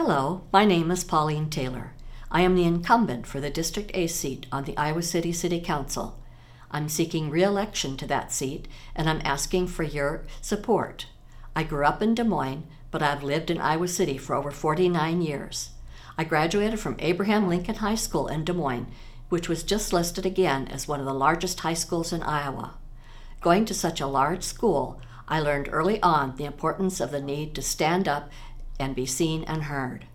Hello, my name is Pauline Taylor. I am the incumbent for the District A seat on the Iowa City City Council. I'm seeking re election to that seat and I'm asking for your support. I grew up in Des Moines, but I've lived in Iowa City for over 49 years. I graduated from Abraham Lincoln High School in Des Moines, which was just listed again as one of the largest high schools in Iowa. Going to such a large school, I learned early on the importance of the need to stand up and be seen and heard.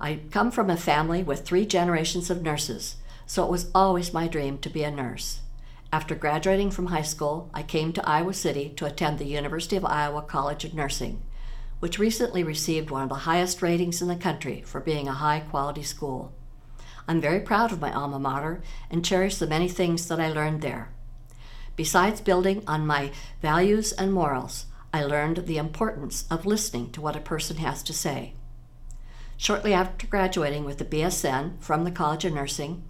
I come from a family with three generations of nurses, so it was always my dream to be a nurse. After graduating from high school, I came to Iowa City to attend the University of Iowa College of Nursing, which recently received one of the highest ratings in the country for being a high quality school. I'm very proud of my alma mater and cherish the many things that I learned there. Besides building on my values and morals, I learned the importance of listening to what a person has to say. Shortly after graduating with a BSN from the College of Nursing,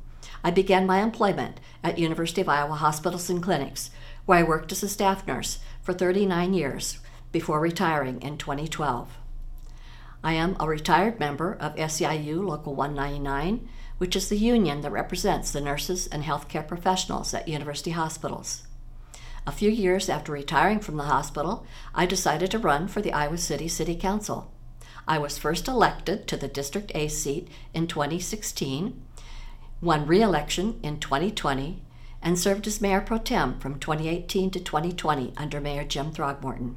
I began my employment at University of Iowa Hospitals and Clinics, where I worked as a staff nurse for 39 years before retiring in 2012. I am a retired member of SEIU Local 199, which is the union that represents the nurses and healthcare professionals at university hospitals. A few years after retiring from the hospital, I decided to run for the Iowa City City Council. I was first elected to the District A seat in 2016, won re election in 2020, and served as Mayor Pro Tem from 2018 to 2020 under Mayor Jim Throgmorton.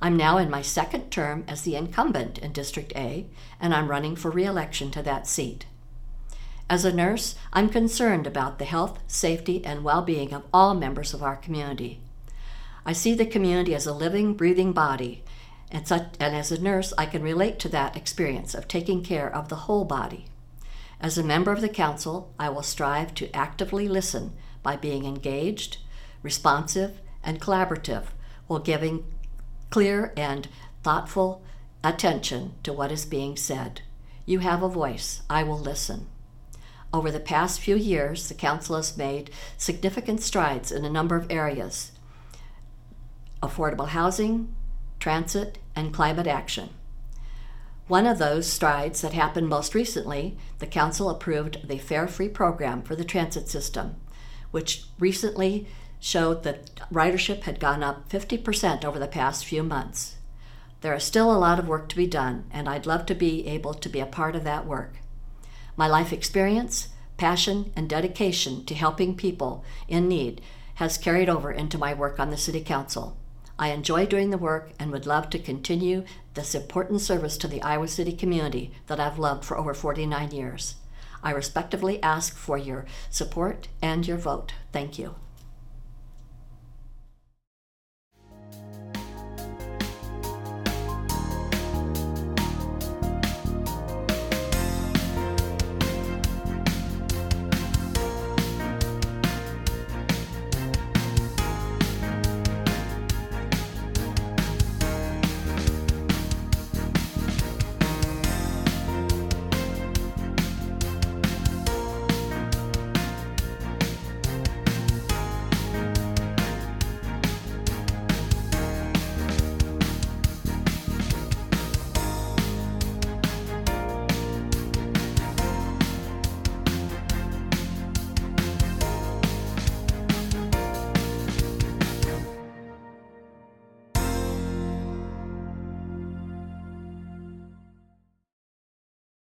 I'm now in my second term as the incumbent in District A, and I'm running for re election to that seat. As a nurse, I'm concerned about the health, safety, and well being of all members of our community. I see the community as a living, breathing body, and, such, and as a nurse, I can relate to that experience of taking care of the whole body. As a member of the Council, I will strive to actively listen by being engaged, responsive, and collaborative while giving clear and thoughtful attention to what is being said. You have a voice. I will listen. Over the past few years, the Council has made significant strides in a number of areas affordable housing, transit, and climate action. One of those strides that happened most recently, the Council approved the Fare Free program for the transit system, which recently showed that ridership had gone up 50% over the past few months. There is still a lot of work to be done, and I'd love to be able to be a part of that work. My life experience, passion, and dedication to helping people in need has carried over into my work on the City Council. I enjoy doing the work and would love to continue this important service to the Iowa City community that I've loved for over 49 years. I respectfully ask for your support and your vote. Thank you.